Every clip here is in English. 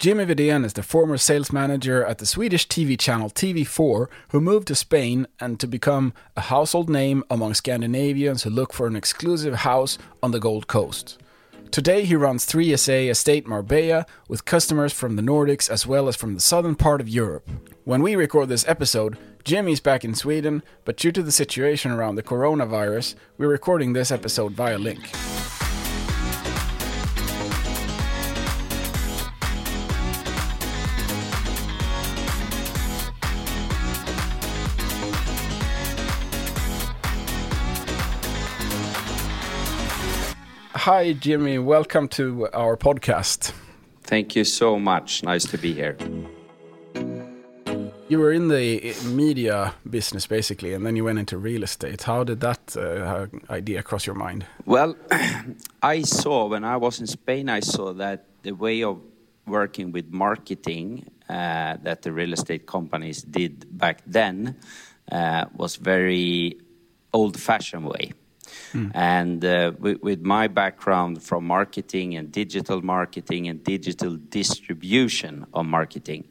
Jimmy Vidén is the former sales manager at the Swedish TV channel TV4 who moved to Spain and to become a household name among Scandinavians who look for an exclusive house on the Gold Coast. Today he runs 3SA Estate Marbella with customers from the Nordics as well as from the southern part of Europe. When we record this episode, Jimmy's back in Sweden, but due to the situation around the coronavirus, we're recording this episode via link. Hi, Jimmy. Welcome to our podcast. Thank you so much. Nice to be here. You were in the media business basically, and then you went into real estate. How did that uh, idea cross your mind? Well, I saw when I was in Spain, I saw that the way of working with marketing uh, that the real estate companies did back then uh, was very old-fashioned way. Mm. And uh, with, with, my background from marketing and digital marketing and digital distribution of marketing,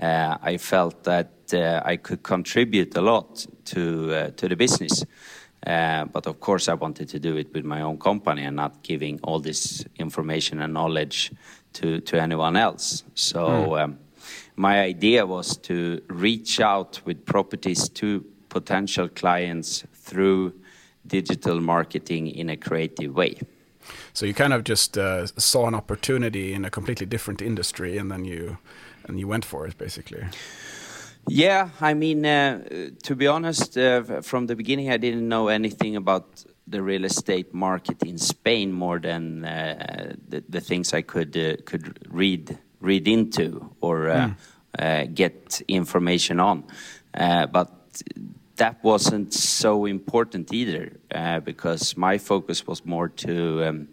uh, I felt that uh, I could contribute a lot to uh, to the business. Uh, but of course, I wanted to do it with my own company and not giving all this information and knowledge to to anyone else. So. Mm. Um, my idea was to reach out with properties to potential clients through digital marketing in a creative way. So you kind of just uh, saw an opportunity in a completely different industry, and then you and you went for it, basically. Yeah, I mean, uh, to be honest, uh, from the beginning, I didn't know anything about the real estate market in Spain more than uh, the, the, things I could uh, could read read into or mm. get information on. but that wasn't so important either uh, because my focus was more to um,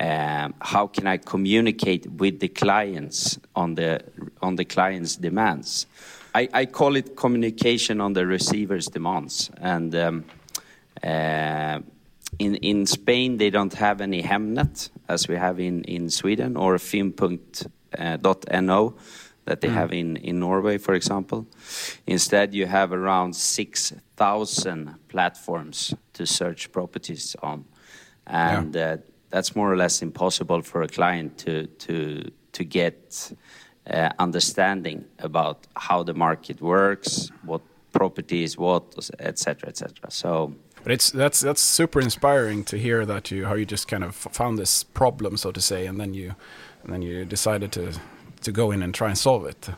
um, how can I communicate with the clients on the on the client's demands. I, I call it communication on the receiver's demands. And um, uh, in in Spain, they don't have any Hemnet as we have in in Sweden or Finn.no that they mm. have in, in Norway, for example. Instead, you have around 6,000 platforms to search properties on. And yeah. uh, that's more or less impossible for a client to, to, to get uh, understanding about how the market works, what property is what, etc., etc. So. But it's that's that's super inspiring to hear that you how you just kind of found this problem, so to say, and then you and then you decided to to go in and try and solve it.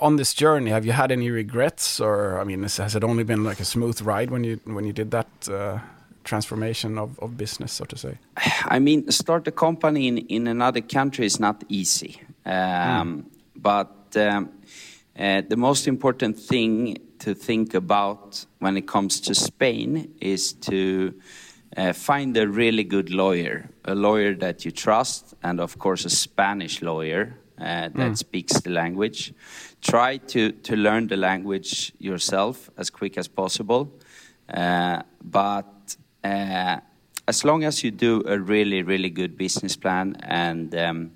On this journey, have you had any regrets, or I mean, has it only been like a smooth ride when you when you did that uh, transformation of, of business, so to say? I mean, start a company in in another country is not easy, um, mm. but um, uh, the most important thing to think about when it comes to Spain is to uh, find a really good lawyer, a lawyer that you trust, and of course a Spanish lawyer uh, that mm. speaks the language. Try to, to learn the language yourself as quick as possible. Uh, but uh, as long as you do a really, really good business plan and um,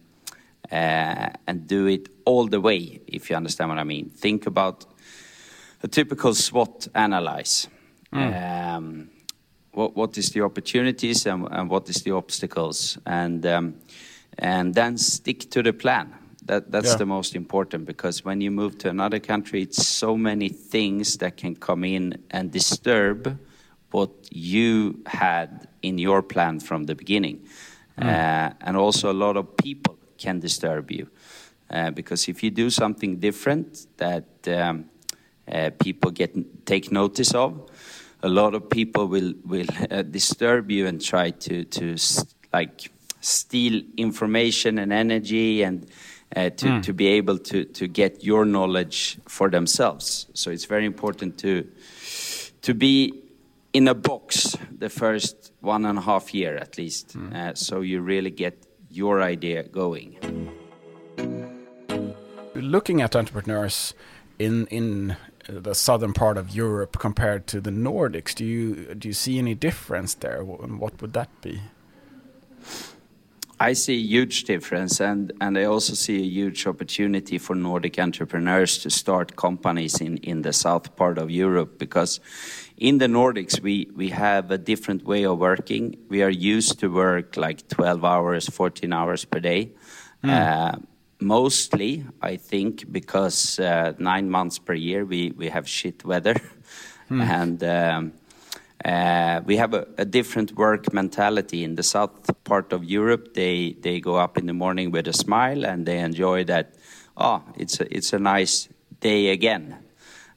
uh, and do it all the way, if you understand what I mean. Think about a typical SWOT analyze. Mm. Um, what, what is the opportunities and, and, what is the obstacles, and um, and then stick to the plan. That, that's yeah. the most important because when you move to another country, it's so many things that can come in and disturb what you had in your plan from the beginning. Mm. Uh, and also, a lot of people can disturb you. Uh, because if you do something different that um, uh, people get take notice of, a lot of people will will uh, disturb you and try to to like steal information and energy and uh, to, mm. to be able to, to get your knowledge for themselves. So it's very important to, to be in a box the first one and a half year at least, mm. uh, so you really get your idea going. Looking at entrepreneurs in in the southern part of Europe compared to the Nordics, do you do you see any difference there? And what would that be? I see a huge difference, and, and I also see a huge opportunity for Nordic entrepreneurs to start companies in, in the south part of Europe because in the Nordics we, we have a different way of working. We are used to work like 12 hours, 14 hours per day. Mm. Uh, mostly, I think, because uh, nine months per year we, we have shit weather. Mm. Uh, we have a, a, different work mentality in the south part of Europe. They they go up in the morning with a smile and they enjoy that. Oh, it's a, it's a nice day again.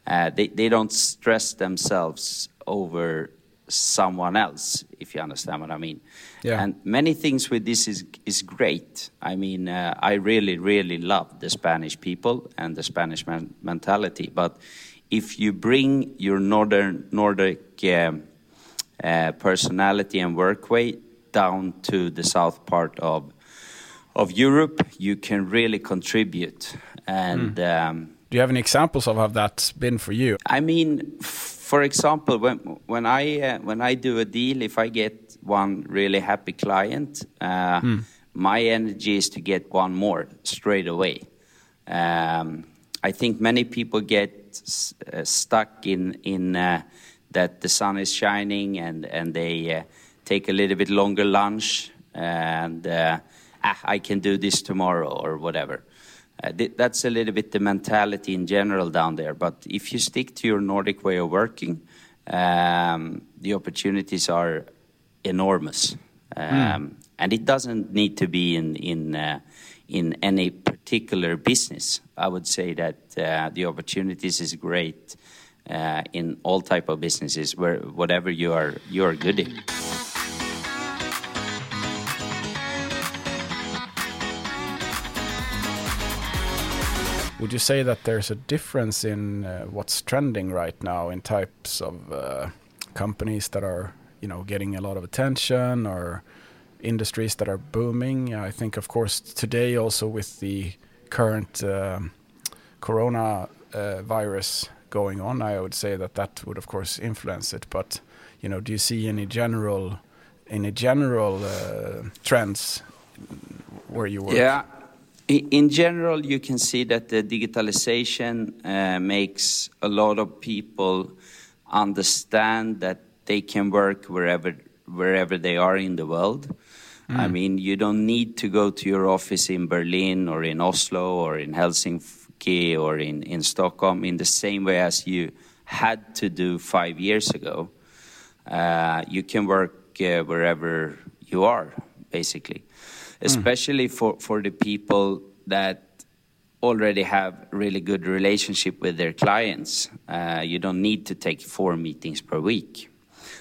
Uh, they they don't stress themselves over someone else, if you understand what I mean. Yeah. And many things with this is is great. I mean, uh, I really really love the Spanish people and the Spanish man- mentality. But if you bring your northern Nordic um, uh, personality and work way down to the south part of of Europe, you can really contribute. And mm. um, do you have any examples of how that's been for you? I mean, for example, when when I uh, when I do a deal, if I get one really happy client, uh, mm. my energy is to get one more straight away. Um, I think many people get uh, stuck in in uh, that the sun is shining and and they uh, take a little bit longer lunch and uh, ah, I can do this tomorrow or whatever. Uh, th that's a little bit the mentality in general down there. But if you stick to your Nordic way of working, um, the opportunities are enormous, um, mm. and it doesn't need to be in in uh, in any particular business. I would say that uh, the opportunities is great uh, in all type of businesses where whatever you are you are good in. Would you say that there's a difference in uh, what's trending right now in types of uh, companies that are, you know, getting a lot of attention or industries that are booming? I think, of course, today also with the current uh, corona virus going on, I would say that that would of course influence it. But you know, do you see any general any general uh, trends where you work? Yeah. In general, you can see that the digitalization uh, makes a lot of people understand that they can work wherever wherever they are in the world. Mm. I mean, you don't need to go to your office in Berlin or in Oslo or in Helsinki Helsinki or in, in Stockholm in the same way as you had to do five years ago. Uh, you can work uh, wherever you are, basically, mm. especially for, for the people that already have really good relationship with their clients. Uh, you don't need to take four meetings per week.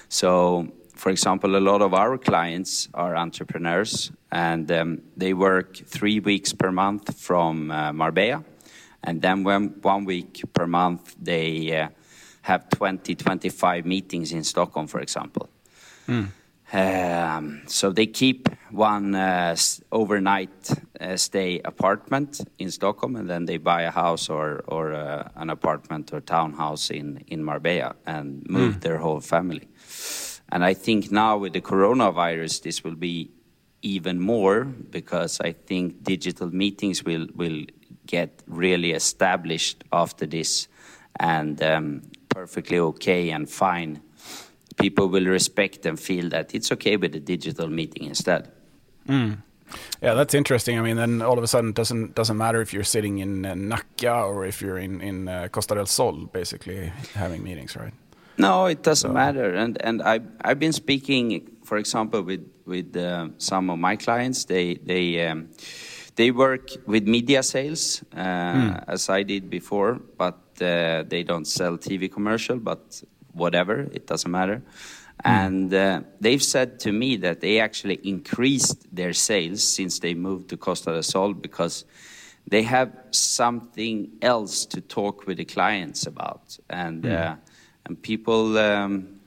So, for example, a lot of our clients are entrepreneurs and um, they work three weeks per month from uh, Marbella and then when one week per month they uh, have 20, 25 meetings in Stockholm, for example. Mm. Um, so they keep one uh, overnight uh, stay apartment in Stockholm, and then they buy a house or or uh, an apartment or townhouse in in Marbella and move mm. their whole family. And I think now with the coronavirus, this will be even more because I think digital meetings will will get really established after this and um, perfectly okay and fine, people will respect and feel that it's okay with a digital meeting instead. Mm. Yeah, that's interesting. I mean, then all of a sudden, it doesn't doesn't matter if you're sitting in uh, Nacka or if you're in in uh, Costa del Sol, basically having meetings, right? No, it doesn't so. matter. And and I I've been speaking, for example, with with uh, some of my clients. They they. Um, they work with media sales, uh, mm. as I did before, but uh, they don't sell TV commercial, but whatever, it doesn't matter. Mm. And uh, they've said to me that they actually increased their sales since they moved to Costa del Sol because they have something else to talk with the clients about, and mm. and people um,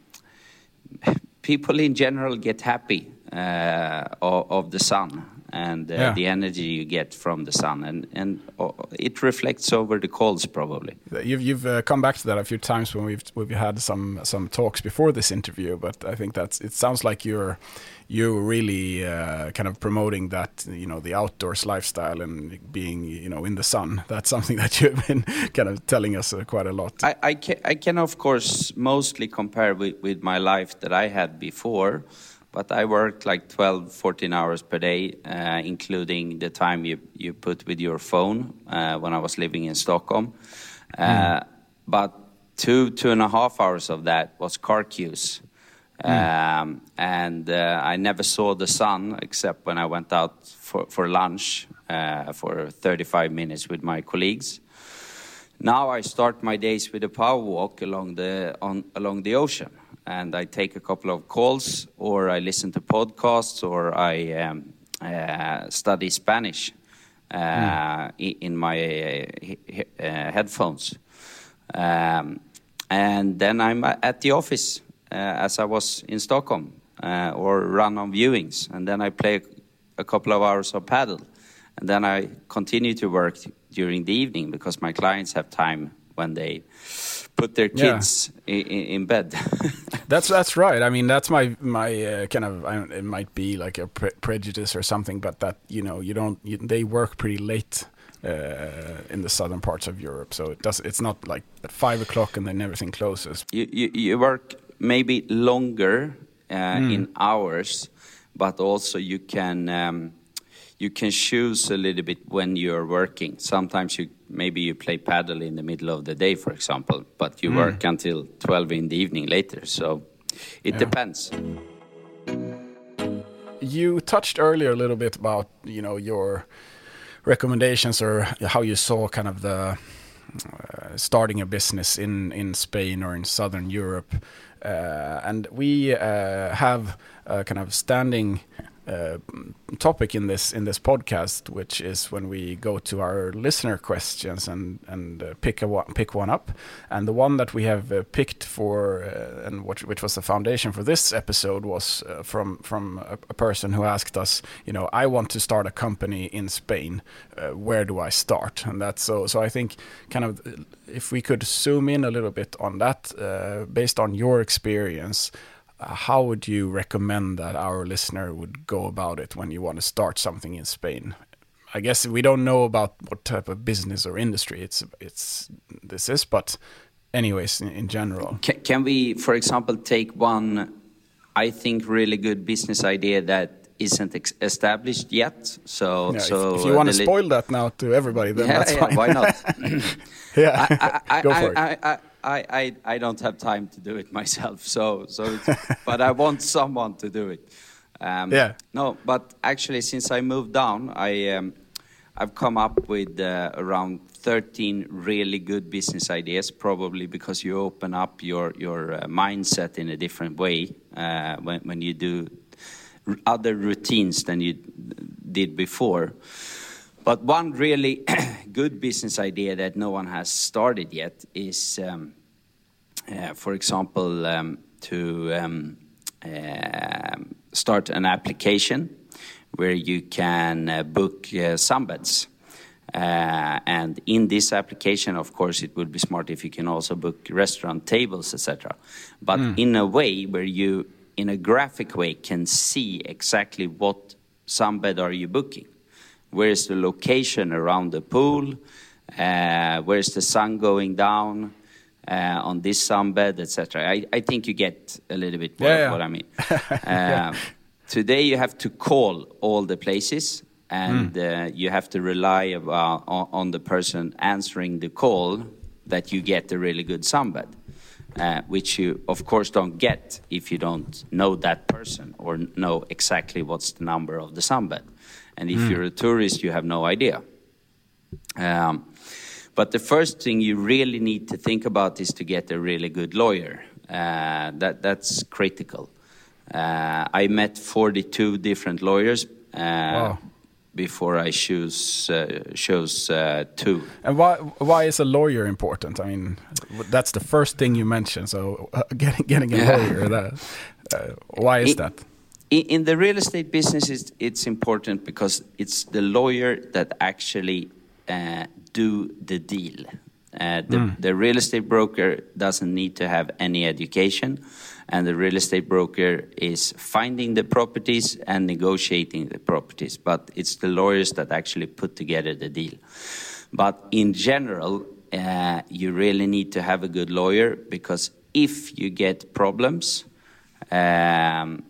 people in general get happy uh, of, of, the sun and uh, yeah. the energy you get from the sun, and and uh, it reflects over the calls probably. You've you've uh, come back to that a few times when we've we've had some some talks before this interview, but I think that's it sounds like you're you're really uh, kind of promoting that you know the outdoors lifestyle and being you know in the sun. That's something that you've been kind of telling us uh, quite a lot. I I can, I can of course mostly compare with, with my life that I had before but I worked like 12, 14 hours per day, uh, including the time you, you put with your phone uh, when I was living in Stockholm. Uh, mm. But two, two and a half hours of that was car queues. Mm. Um, and uh, I never saw the sun except when I went out for, for lunch uh, for 35 minutes with my colleagues. Now I start my days with a power walk along the, on, along the ocean and I take a couple of calls, or I listen to podcasts, or I um, uh, study Spanish uh, mm. in my uh, headphones. Um, and then I'm at the office uh, as I was in Stockholm, uh, or run on viewings, and then I play a couple of hours of padel, and then I continue to work during the evening because my clients have time when they put their kids yeah. in, in, bed. that's that's right. I mean, that's my my uh, kind of it might be like a pre prejudice or something, but that you know you don't you, they work pretty late. Uh, in the southern parts of Europe, so it does. It's not like at five o'clock and then everything closes. You you, you work maybe longer uh, mm. in hours, but also you can um, you can choose a little bit when you're working. Sometimes you maybe you play padel in the middle of the day, for example, but you mm. work until 12 in the evening later. So it yeah. depends. You touched earlier a little bit about you know your recommendations or how you saw kind of the uh, starting a business in in Spain or in Southern Europe, uh, and we uh, have kind of standing uh, topic in this in this podcast, which is when we go to our listener questions and and uh, pick a one, pick one up, and the one that we have uh, picked for uh, and which, which was the foundation for this episode was uh, from from a, a, person who asked us, you know, I want to start a company in Spain, where do I start? And that's so so I think kind of if we could zoom in a little bit on that, based on your experience how would you recommend that our listener would go about it when you want to start something in Spain? I guess we don't know about what type of business or industry it's it's this is, but anyways, in, in general, can, can, we, for example, take one? I think really good business idea that isn't established yet. So, yeah, so if, if you want to spoil that now to everybody, then yeah, that's yeah, fine. Why not? yeah, I, I, go for I, it. I, I, I don't have time to do it myself. So, so but I want someone to do it. Um, yeah. No, but actually, since I moved down, I, um, I've come up with uh, around 13 really good business ideas, probably because you open up your, your uh, mindset in a different way uh, when, when you do other routines than you did before. But one really good business idea that no one has started yet is, um, uh, for example, um, to um, uh, start an application where you can uh, book uh, sunbeds. Uh, and in this application, of course, it would be smart if you can also book restaurant tables, etc. But mm. in a way where you, in a graphic way, can see exactly what sunbed are you booking where's the location around the pool, uh, where's the sun going down uh, on this sunbed, etc. I, I think you get a little bit what, yeah, what I mean. yeah. Um, today you have to call all the places and mm. uh, you have to rely about, on, on, the person answering the call that you get a really good sunbed. Uh, which you of course don't get if you don't know that person or know exactly what's the number of the sunbed. And if mm. you're a tourist, you have no idea. Um, but the first thing you really need to think about is to get a really good lawyer. Uh, that that's critical. Uh, I met 42 different lawyers uh, wow. before I choose uh, chose uh, two. And why why is a lawyer important? I mean, that's the first thing you mentioned. So uh, getting getting a lawyer, that, why is it, that? In, the real estate business, it's, it's, important because it's the lawyer that actually uh, do the deal. Uh, the, mm. the, real estate broker doesn't need to have any education, and the real estate broker is finding the properties and negotiating the properties. But it's the lawyers that actually put together the deal. But in general, uh, you really need to have a good lawyer because if you get problems, um,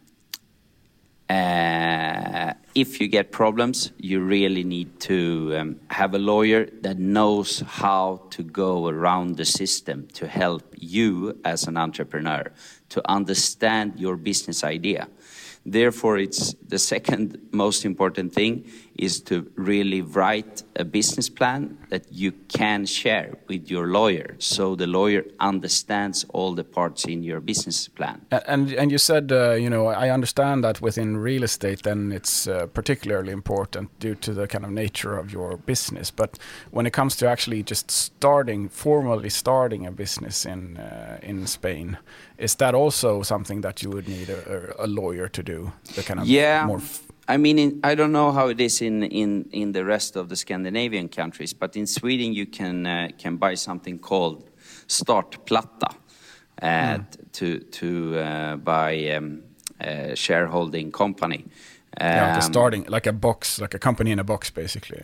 uh, if you get problems, you really need to um, have a lawyer that knows how to go around the system to help you as an entrepreneur to understand your business idea. Therefore, it's the second most important thing is to really write a business plan that you can share with your lawyer, so the lawyer understands all the parts in your business plan. And and you said, uh, you know, I understand that within real estate, then it's uh, particularly important due to the kind of nature of your business. But when it comes to actually just starting, formally starting a business in uh, in Spain, is that also something that you would need a, a lawyer to do? The kind of yeah. more I mean, in, I don't know how it is in, in, in the rest of the Scandinavian countries, but in Sweden you can uh, can buy something called startplatta uh, mm. to to uh, buy um, a shareholding company. Um, yeah, like starting like a box, like a company in a box, basically.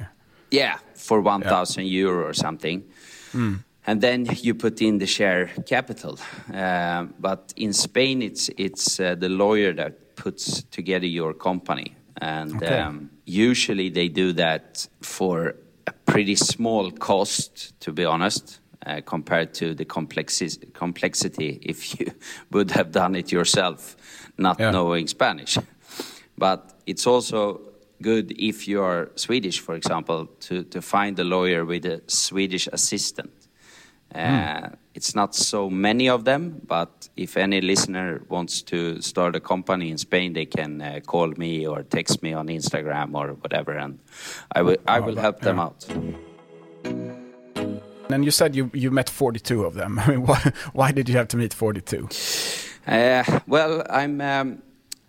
Yeah, for one thousand yeah. euro or something. Mm. And then you put in the share capital, uh, but in Spain it's it's uh, the lawyer that puts together your company and okay. um, usually they do that for a pretty small cost, to be honest, uh, compared to the complexi- complexity if you would have done it yourself, not yeah. knowing Spanish. But it's also good if you are Swedish, for example, to, to find a lawyer with a Swedish assistant. Uh, mm. It's not so many of them, but if any listener wants to start a company in Spain, they can uh, call me or text me on Instagram or whatever, and I will I will help them out. And you said you you met 42 of them. I mean, why, why did you have to meet 42? Uh, well, I'm um,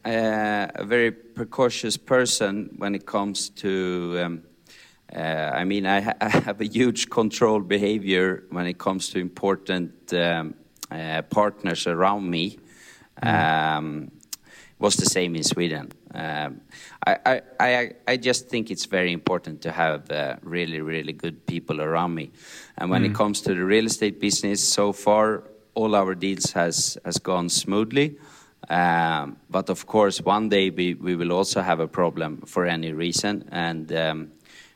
uh, a very precocious person when it comes to. Um, uh, I mean, I, ha I, have a huge control behavior when it comes to important um, uh, partners around me. Mm. Um, was the same in Sweden. Um, I, I, I, just think it's very important to have uh, really, really good people around me. And when mm. it comes to the real estate business, so far all our deals has has gone smoothly. Um, but of course, one day we, we will also have a problem for any reason, and um,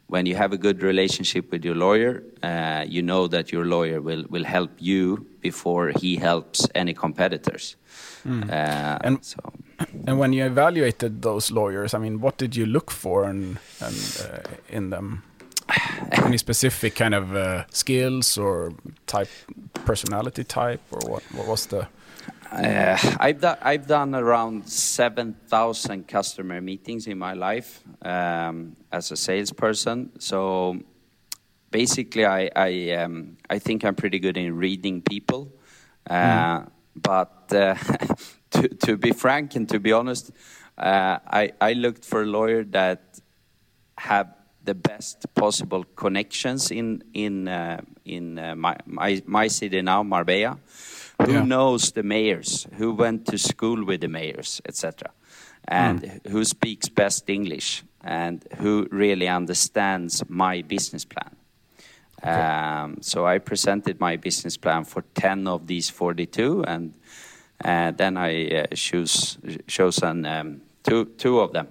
when you have a good relationship with your lawyer, uh, you know that your lawyer will, will help you before he helps any competitors. Mm. Uh, and so. and when you evaluated those lawyers, I mean, what did you look for in, uh, in them? Any specific kind of uh, skills or type, personality type, or what? What was the? Uh, I've, do, I've done around 7,000 customer meetings in my life um, as a salesperson. So basically, I, I, um, I think I'm pretty good in reading people. Uh, mm. But uh, to, to be frank and to be honest, uh, I, I looked for a lawyer that have the best possible connections in, in, uh, in uh, my, my, my city now, Marbella who yeah. knows the mayors, who went to school with the mayors, etc., and mm. who speaks best English and who really understands my business plan. Okay. Um, so I presented my business plan for 10 of these 42, and uh, then I uh, choose chosen um, two two of them.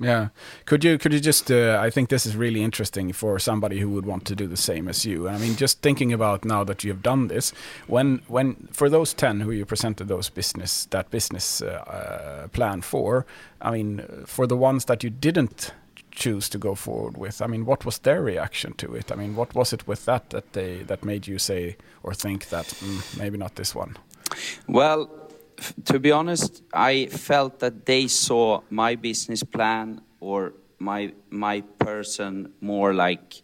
Yeah, could you could you just? Uh, I think this is really interesting for somebody who would want to do the same as you. I mean, just thinking about now that you have done this, when when for those ten who you presented those business that business uh, uh, plan for, I mean, for the ones that you didn't choose to go forward with, I mean, what was their reaction to it? I mean, what was it with that that they that made you say or think that mm, maybe not this one? Well, to be honest, I felt that they saw my business plan or my my person more like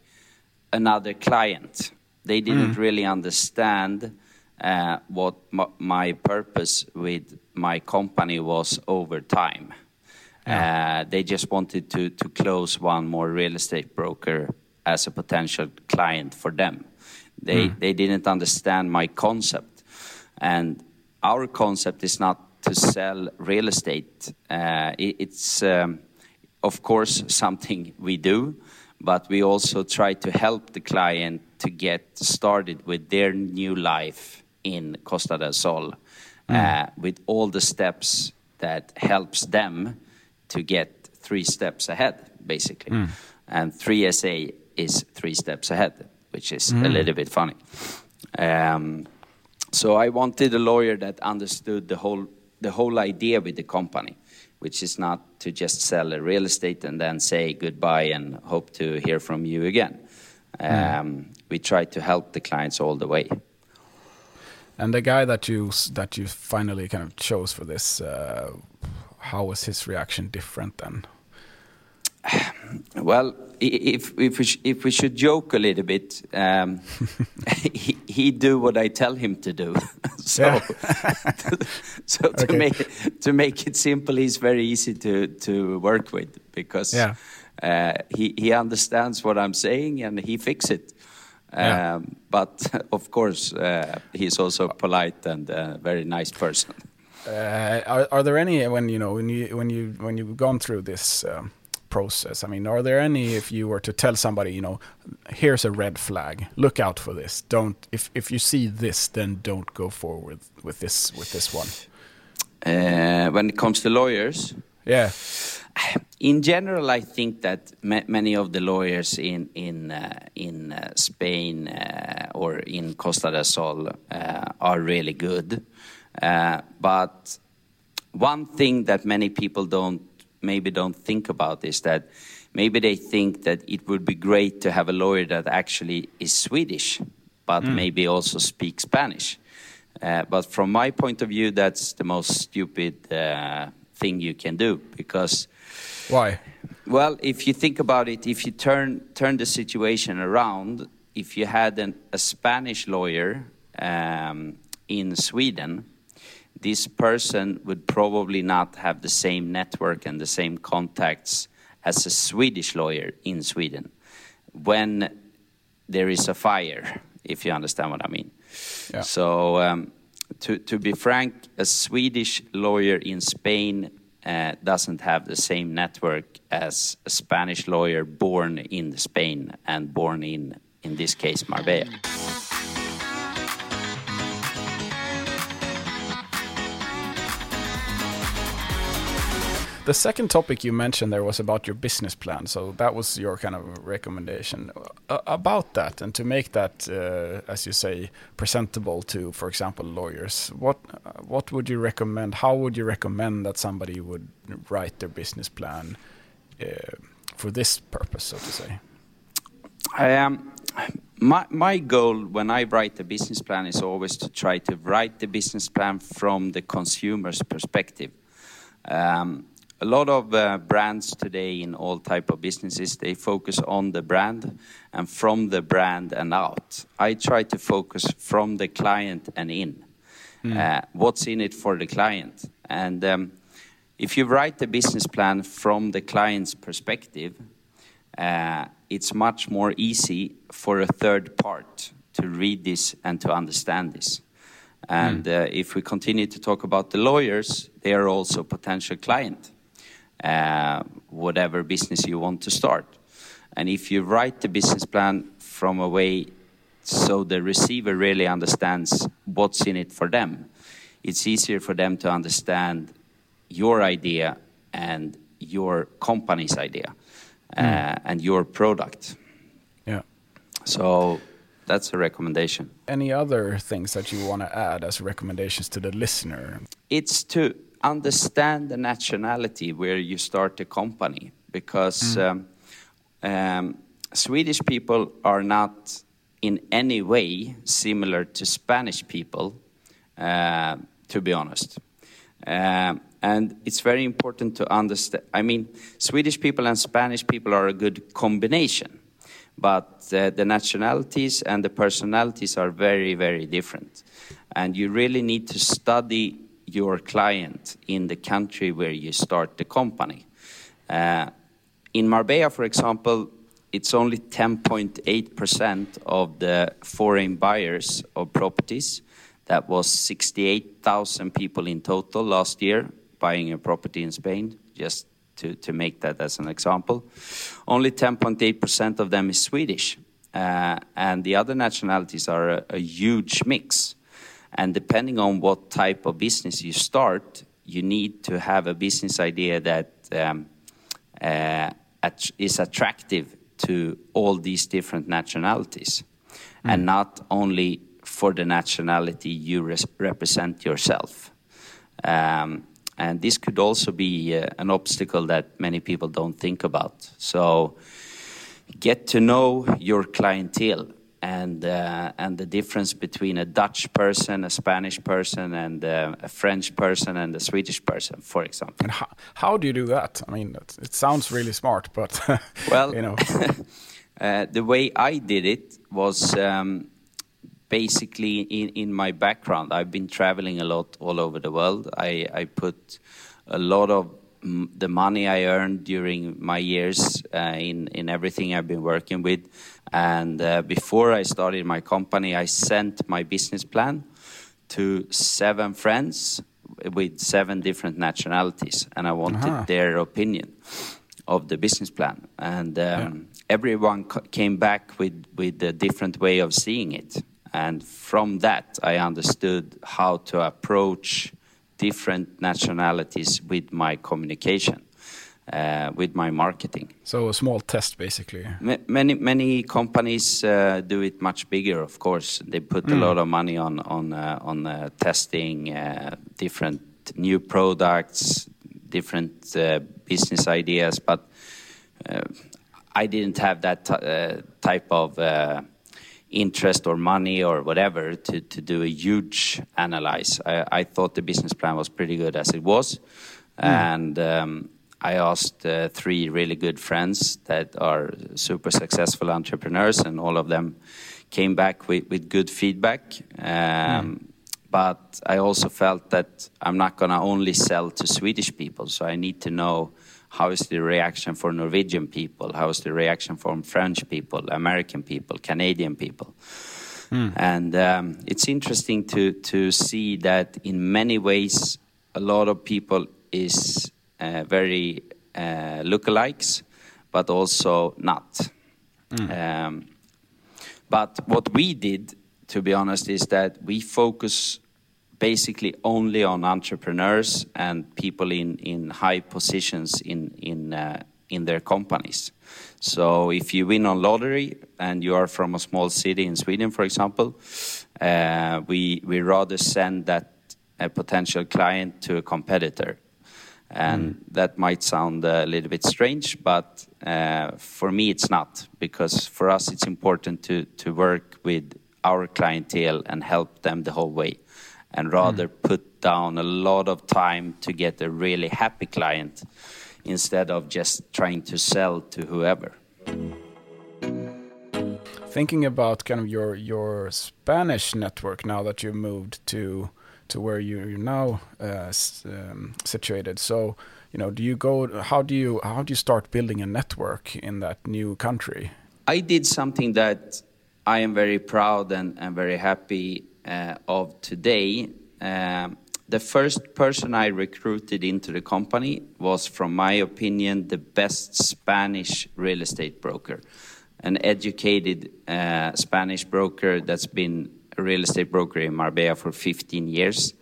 another client. They didn't mm. really understand uh, what my purpose with my company was over time. Uh, they just wanted to, to close one more real estate broker as a potential client for them. They, Hmm. they didn't understand my concept. And our concept is not to sell real estate. Uh, it- it's, um, of course, something we do, but we also try to help the client to get started with their new life in Costa del Sol uh, with all the steps that helps them to get three steps ahead, basically. And 3SA is three steps ahead, which is a little bit funny. Um, so I wanted a lawyer that understood the whole the whole idea with the company, which is not to just sell a real estate and then say goodbye and hope to hear from you again. Um, We try to help the clients all the way. And the guy that you that you finally kind of chose for this, uh, how was his reaction different then? Well, if if we if we should joke a little bit, um, he he do what I tell him to do. so so to Okay. make to make it simple, he's very easy to to work with because Yeah. uh, he he understands what I'm saying and he fix it. Yeah. Um, but of course, uh, he's also polite and a very nice person. Uh, are, are there any when you know when you when you when you've gone through this um, process? I mean, are there any if you were to tell somebody, you know, here's a red flag, look out for this. Don't if if you see this, then don't go forward with this with this one. Uh, when it comes to lawyers, Yeah, In general, I think that ma- many of the lawyers in in uh, in uh, Spain uh, or in Costa del Sol uh, are really good. Uh, but one thing that many people don't maybe don't think about is that maybe they think that it would be great to have a lawyer that actually is Swedish, but maybe also speaks Spanish. Uh, but from my point of view, that's the most stupid uh, thing you can do because why? well, if you think about it, if you turn turn the situation around, if you had an, a Spanish lawyer um, in Sweden, this person would probably not have the same network and the same contacts as a Swedish lawyer in Sweden when there is a fire, if you understand what I mean. Yeah. So, um, to, to be frank, a Swedish lawyer in Spain uh, doesn't have the same network as a Spanish lawyer born in Spain and born in, in this case, Marbella. The second topic you mentioned there was about your business plan. So that was your kind of recommendation uh, about that, and to make that, uh, as you say, presentable to, for example, lawyers. What uh, what would you recommend? How would you recommend that somebody would write their business plan uh, for this purpose, so to say? Um, my, my goal when I write a business plan is always to try to write the business plan from the consumer's perspective. Um, a lot of uh, brands today in all type of businesses they focus on the brand and from the brand and out. I try to focus from the client and in. Uh, what's in it for the client? And um, if you write the business plan from the client's perspective, uh, it's much more easy for a third part to read this and to understand this. And uh, if we continue to talk about the lawyers, they are also potential client, uh, whatever business you want to start. And if you write the business plan from a way so the receiver really understands what's in it for them, it's easier for them to understand your idea and your company's idea uh, and your product. Yeah. So that's a recommendation. Any other things that you want to add as recommendations to the listener? It's to understand the nationality where you start a company because um, um, Swedish people are not in any way similar to Spanish people, uh, to be honest. Um, and it's very important to understand. I mean, Swedish people and Spanish people are a good combination, but uh, the nationalities and the personalities are very, very different. And you really need to study your client in the country where you start the company. Uh, in Marbella, for example, it's only 10.8% of the foreign buyers of properties. That was 68,000 people in total last year buying a property in Spain, just to, to make that as an example. Only 10.8% of them is Swedish. Uh, and the other nationalities are a, a, huge mix. And depending on what type of business you start, you need to have a business idea that um, uh, at is attractive to all these different nationalities, mm. and not only for the nationality you represent yourself. Um, and this could also be uh, an obstacle that many people don't think about. So get to know your clientele and uh, and the difference between a Dutch person, a Spanish person, and uh, a French person and a Swedish person, for example. And how, how do you do that? I mean, it, it sounds really smart, but well, you know, uh, the way I did it was um, basically in, in my background. I've been traveling a lot all over the world. I, I put a lot of the money I earned during my years uh, in in everything I've been working with. And uh, before I started my company, I sent my business plan to seven friends with seven different nationalities, and I wanted uh -huh. their opinion of the business plan. And um, yeah. everyone came back with with a different way of seeing it. And from that, I understood how to approach different nationalities with my communication, with my marketing. So a small test, basically. Many many companies uh, do it much bigger. Of course, they put mm. a lot of money on on uh, on uh, testing uh, different new products, different uh, business ideas, but. I didn't have that type of interest or money or whatever to, to do a huge analyze. I, I thought the business plan was pretty good as it was. Mm. And um, I asked uh, three really good friends that are super successful entrepreneurs, and all of them came back with, with good feedback. Um, mm. But I also felt that I'm not going to only sell to Swedish people, so I need to know how is the reaction for Norwegian people? How is the reaction from French people, American people, Canadian people? Mm. And um, it's interesting to to see that in many ways, a lot of people is very uh, lookalikes, but also not. Mm. Um, but what we did, to be honest, is that we focus basically only on entrepreneurs and people in, in high positions in, in, uh, in their companies. So if you win on lottery and you are from a small city in Sweden, for example, uh, we, we rather send that a potential client to a competitor. And mm. that might sound a little bit strange, but uh, for me it's not, because for us it's important to, to work with our clientele and help them the whole way and rather mm. put down a lot of time to get a really happy client instead of just trying to sell to whoever. Thinking about kind of your your Spanish network now that you moved to to where you're now uh, um, situated, so you know, do you go? How do you how do you start building a network in that new country? I did something that I am very proud and, and very happy uh, of today. Um, the first person I recruited into the company was, from my opinion, the best Spanish real estate broker, an educated uh, Spanish broker that's been real estate broker in Marbella for 15 years.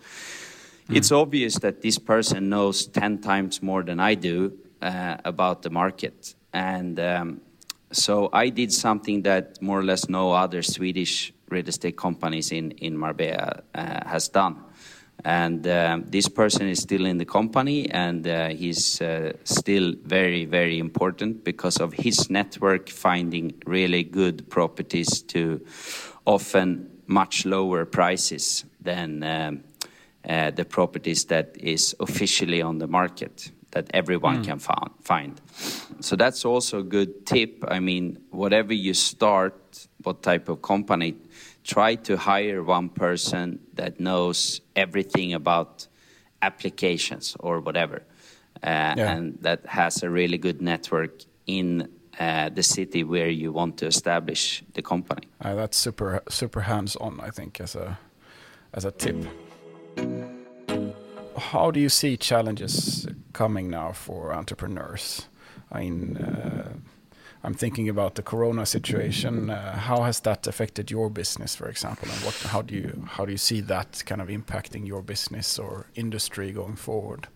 Mm. It's obvious that this person knows 10 times more than I do uh, about the market. And um, so I did something that more or less no other Swedish real estate companies in, in Marbella uh, has done. And uh, this person is still in the company and uh, he's uh, still very, very important because of his network finding really good properties to often much lower prices than um, uh, the properties that is officially on the market that everyone mm. can found, find. So that's also a good tip. I mean, whatever you start, what type of company, try to hire one person that knows everything about applications or whatever. yeah. and that has a really good network in uh, the city where you want to establish the company. Uh, that's super super hands on, I think, as a as a tip. How do you see challenges coming now for entrepreneurs? I mean, uh, I'm thinking about the Corona situation. Uh, how has that affected your business, for example, and what, how do you how do you see that kind of impacting your business or industry going forward?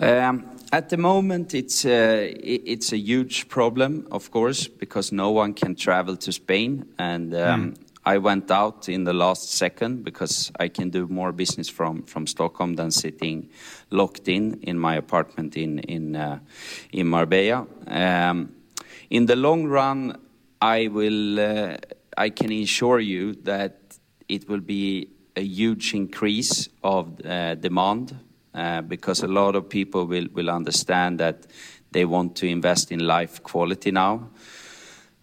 Um, at the moment, it's a, uh, it's a huge problem, of course, because no one can travel to Spain. And um, mm. I went out in the last second because I can do more business from, from Stockholm than sitting locked in in my apartment in in uh, in Marbella. Um, in the long run, I will uh, I can assure you that it will be a huge increase of uh, demand because a lot of people will, understand that they want to invest in life quality now.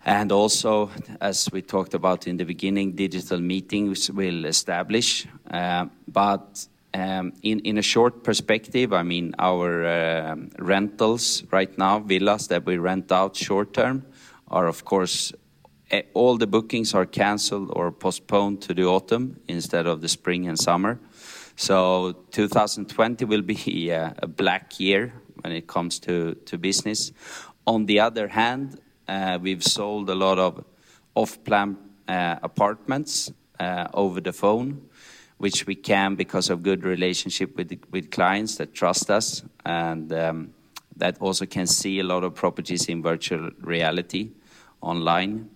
And also, as we talked about in the beginning, digital meetings will establish. Uh, but um, in, a short perspective, I mean, our uh, rentals right now, villas that we rent out short term, are of course eh, all the bookings are cancelled or postponed to the autumn instead of the spring and summer. So 2020 will be a, black year when it comes to, to business. On the other hand, uh, we've sold a lot of off-plan uh, apartments uh, over the phone, which we can because of good relationship with with clients that trust us and um, that also can see a lot of properties in virtual reality online.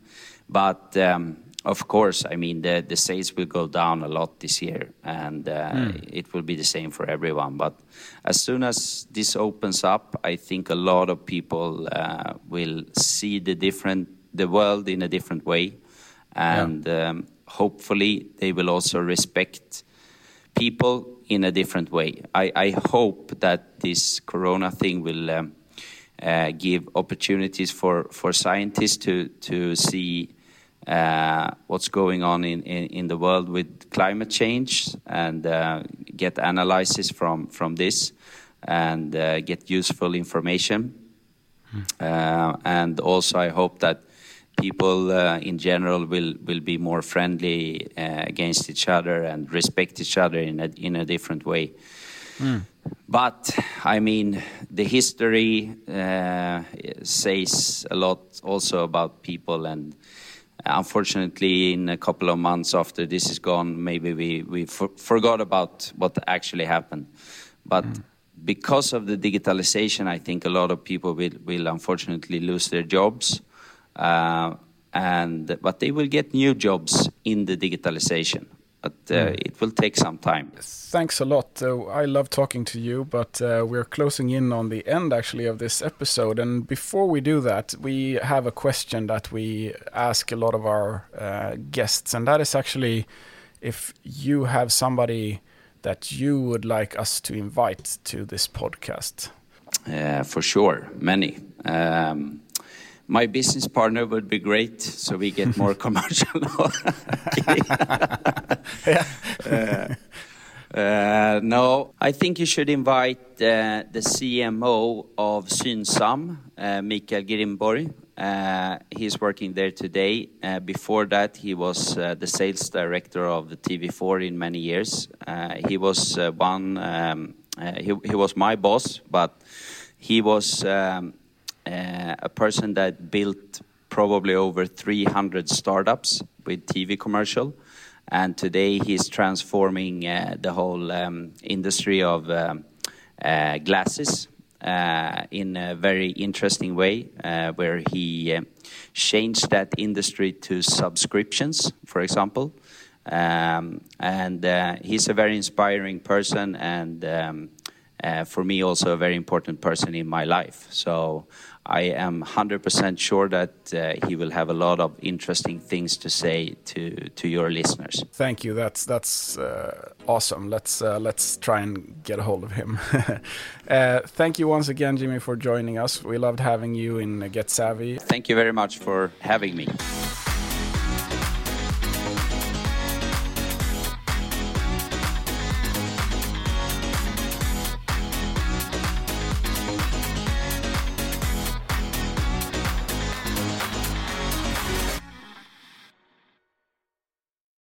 But um, of course, I mean, the, the sales will go down a lot this year, and uh, mm. it will be the same for everyone. But as soon as this opens up, I think a lot of people uh, will see the different, the world in a different way, and yeah. um, hopefully they will also respect people in a different way. I, I hope that this Corona thing will um, uh, give opportunities for, for scientists to to see uh, what's going on in, in, in, the world with climate change and uh, get analysis from, from this and uh, get useful information. Mm. and also, I hope that people uh, in general will, will be more friendly against each other and respect each other in a, in a different way. Mm. But I mean, the history says a lot also about people and unfortunately, in a couple of months after this is gone, maybe we, we for, forgot about what actually happened. But mm. because of the digitalization, I think a lot of people will, will unfortunately lose their jobs. Uh, and but they will get new jobs in the digitalization but uh, mm. it will take some time. Thanks a lot. Uh, I love talking to you, but uh, we're closing in on the end actually of this episode. And before we do that, we have a question that we ask a lot of our uh, guests, and that is actually if you have somebody that you would like us to invite to this podcast. Uh, for sure, many. Um, my business partner would be great, so we get more commercial. yeah. uh, uh, no, I think you should invite uh, the CMO of Synsam, uh, Mikael Grimborg. Uh, he's working there today. Uh, before that, he was uh, the sales director of the TV4 in many years. he was one. Um, he, he was my boss, but he was um, a person that built probably over 300 startups with TV commercial. And today he's transforming uh, the whole um, industry of um, uh, glasses uh, in a very interesting way, uh, where he uh, changed that industry to subscriptions, for example. Um, and he's a very inspiring person, and um, for me, also a very important person in my life. So I am 100% sure that uh, he will have a lot of interesting things to say to to your listeners. Thank you. That's that's uh, awesome. Let's uh, let's try and get a hold of him. Uh, thank you once again, Jimmy, for joining us. We loved having you in Get Savvy. Thank you very much for having me.